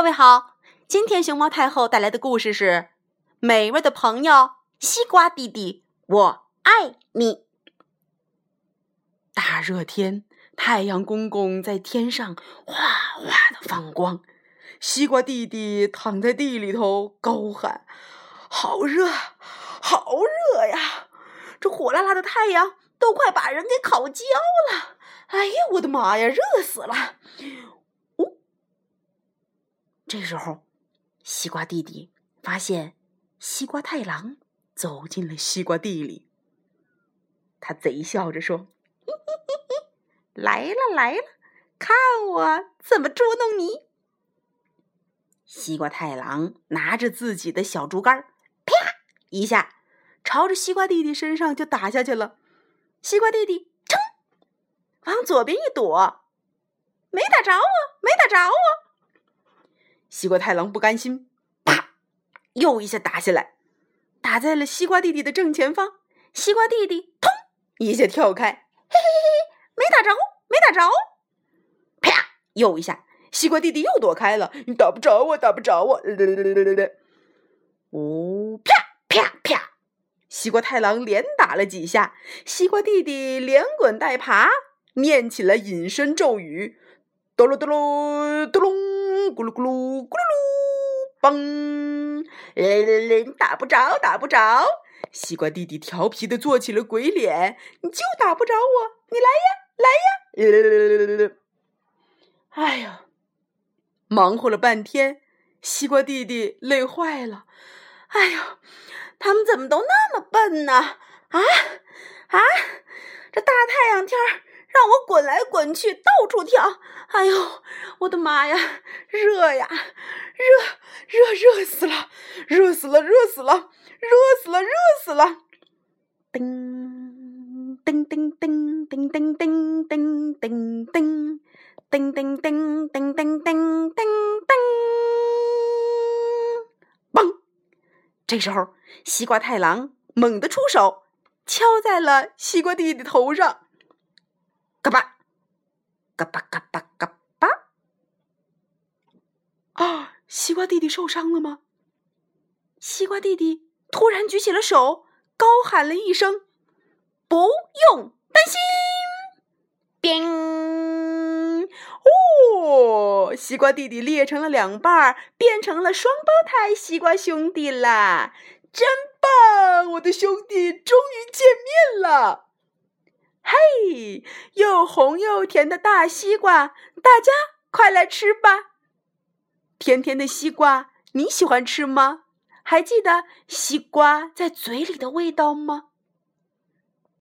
各位好，今天熊猫太后带来的故事是《美味的朋友西瓜弟弟》，我爱你。大热天，太阳公公在天上哗哗的放光，西瓜弟弟躺在地里头高喊：“好热，好热呀！这火辣辣的太阳都快把人给烤焦了！哎呀，我的妈呀，热死了！”这时候，西瓜弟弟发现西瓜太郎走进了西瓜地里。他贼笑着说：“嘿嘿嘿来了来了，看我怎么捉弄你！”西瓜太郎拿着自己的小竹竿，啪一下，朝着西瓜弟弟身上就打下去了。西瓜弟弟噌，往左边一躲，没打着啊，没打着啊。西瓜太郎不甘心，啪，又一下打下来，打在了西瓜弟弟的正前方。西瓜弟弟砰一下跳开，嘿嘿嘿嘿，没打着，没打着。啪，又一下，西瓜弟弟又躲开了。你打不着我，打不着我。哦，啪啪啪，西瓜太郎连打了几下，西瓜弟弟连滚带爬，念起了隐身咒语。哆噜哆噜哆隆，咕噜咕噜咕噜噜，嘣！人打不着，打不着。西瓜弟弟调皮的做起了鬼脸，你就打不着我，你来呀，来呀！哎呀，忙活了半天，西瓜弟弟累坏了。哎呀，他们怎么都那么笨呢？啊啊！这大太阳天儿。让我滚来滚去，到处跳！哎呦，我的妈呀，热呀，热热热死了，热死了，热死了，热死了，热死了！叮叮叮叮叮叮叮叮叮叮叮叮叮叮叮叮叮嘣！这时候，西瓜太郎猛地出手，敲在了西瓜弟弟头上。嘎巴，嘎巴嘎巴嘎巴！啊，西瓜弟弟受伤了吗？西瓜弟弟突然举起了手，高喊了一声：“不用担心！”变哦，西瓜弟弟裂成了两半，变成了双胞胎西瓜兄弟啦！真棒，我的兄弟终于见面了。嘿，又红又甜的大西瓜，大家快来吃吧！甜甜的西瓜，你喜欢吃吗？还记得西瓜在嘴里的味道吗？